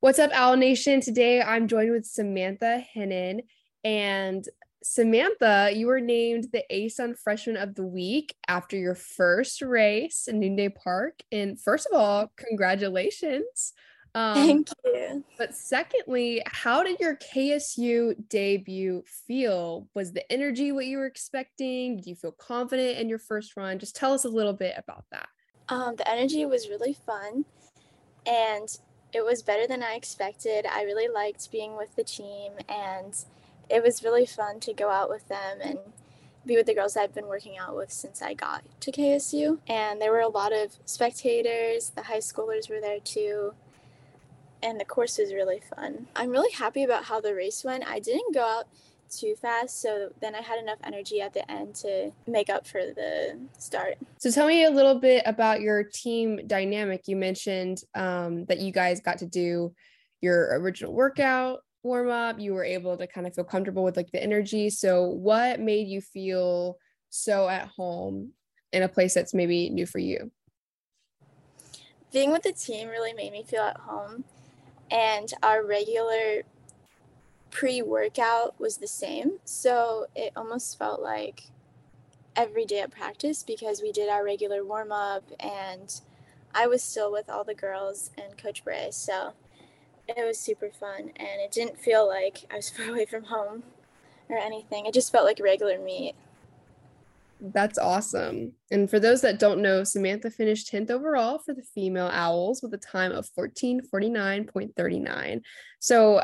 What's up, Owl Nation? Today I'm joined with Samantha Hennon. And Samantha, you were named the ASUN Freshman of the Week after your first race in Noonday Park. And first of all, congratulations. Um, Thank you. But secondly, how did your KSU debut feel? Was the energy what you were expecting? Did you feel confident in your first run? Just tell us a little bit about that. Um, the energy was really fun. And it was better than I expected. I really liked being with the team, and it was really fun to go out with them and be with the girls I've been working out with since I got to KSU. And there were a lot of spectators, the high schoolers were there too. And the course was really fun. I'm really happy about how the race went. I didn't go out too fast. So then I had enough energy at the end to make up for the start. So tell me a little bit about your team dynamic. You mentioned um, that you guys got to do your original workout warm up. You were able to kind of feel comfortable with like the energy. So what made you feel so at home in a place that's maybe new for you? Being with the team really made me feel at home. And our regular pre workout was the same. So it almost felt like every day at practice because we did our regular warm up and I was still with all the girls and Coach Bray. So it was super fun and it didn't feel like I was far away from home or anything. It just felt like regular meet. That's awesome. And for those that don't know, Samantha finished 10th overall for the female Owls with a time of 1449.39. So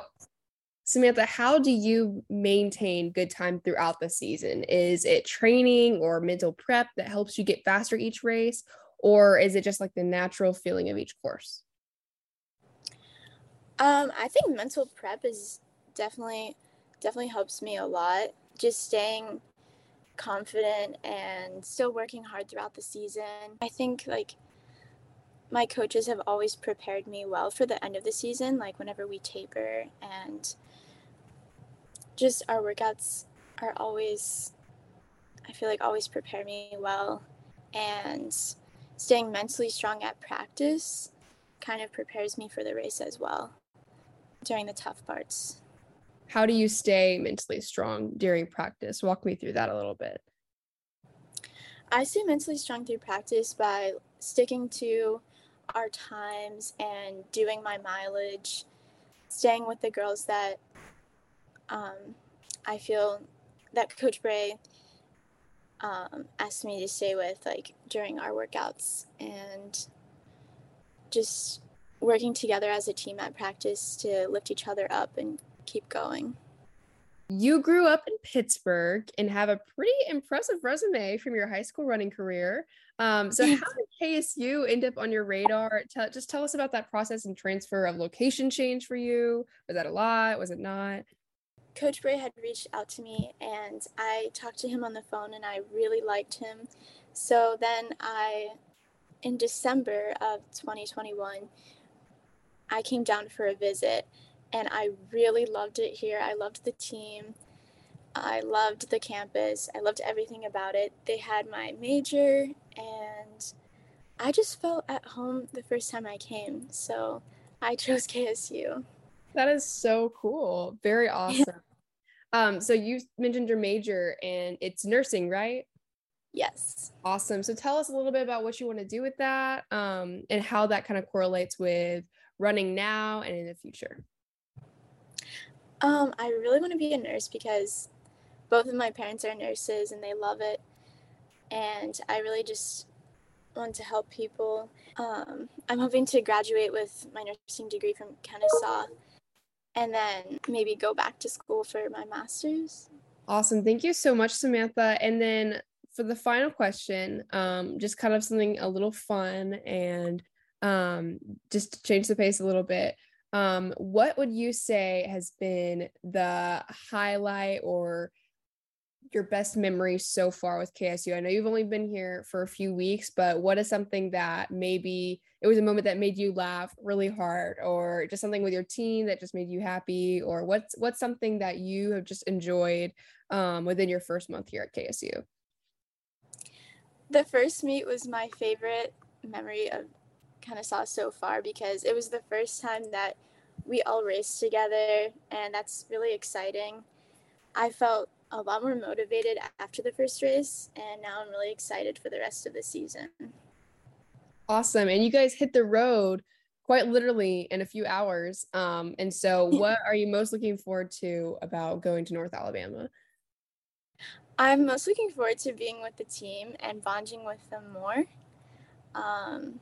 Samantha, how do you maintain good time throughout the season? Is it training or mental prep that helps you get faster each race? Or is it just like the natural feeling of each course? Um, I think mental prep is definitely definitely helps me a lot. Just staying confident and still working hard throughout the season. I think like my coaches have always prepared me well for the end of the season, like whenever we taper and just our workouts are always I feel like always prepare me well and staying mentally strong at practice kind of prepares me for the race as well during the tough parts. How do you stay mentally strong during practice? Walk me through that a little bit. I stay mentally strong through practice by sticking to our times and doing my mileage, staying with the girls that um, I feel that Coach Bray um, asked me to stay with, like during our workouts, and just working together as a team at practice to lift each other up and keep going. You grew up in Pittsburgh and have a pretty impressive resume from your high school running career. Um, so, how did KSU end up on your radar? Tell, just tell us about that process and transfer of location change for you. Was that a lot? Was it not? Coach Bray had reached out to me and I talked to him on the phone and I really liked him. So then I, in December of 2021, I came down for a visit and I really loved it here. I loved the team. I loved the campus. I loved everything about it. They had my major and I just felt at home the first time I came. So I chose KSU. That is so cool. Very awesome. um, so you mentioned your major and it's nursing, right? Yes. Awesome. So tell us a little bit about what you want to do with that um, and how that kind of correlates with running now and in the future. Um, I really want to be a nurse because both of my parents are nurses and they love it. And I really just want to help people. Um, I'm hoping to graduate with my nursing degree from Kennesaw and then maybe go back to school for my master's. Awesome. Thank you so much, Samantha. And then for the final question, um, just kind of something a little fun and um, just to change the pace a little bit. Um, what would you say has been the highlight or your best memory so far with KSU? I know you've only been here for a few weeks, but what is something that maybe it was a moment that made you laugh really hard or just something with your team that just made you happy or what's what's something that you have just enjoyed um, within your first month here at KSU? The first meet was my favorite memory of Kennesaw so far because it was the first time that we all raced together, and that's really exciting. I felt a lot more motivated after the first race, and now I'm really excited for the rest of the season. Awesome. And you guys hit the road quite literally in a few hours. Um, and so, what are you most looking forward to about going to North Alabama? I'm most looking forward to being with the team and bonding with them more. Um,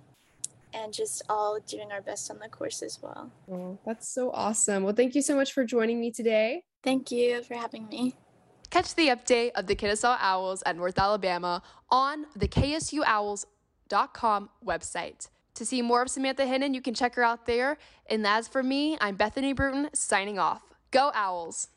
and just all doing our best on the course as well. Oh, that's so awesome. Well, thank you so much for joining me today. Thank you for having me. Catch the update of the Kennesaw Owls at North Alabama on the KSUOwls.com website. To see more of Samantha Hennon, you can check her out there. And as for me, I'm Bethany Bruton signing off. Go Owls!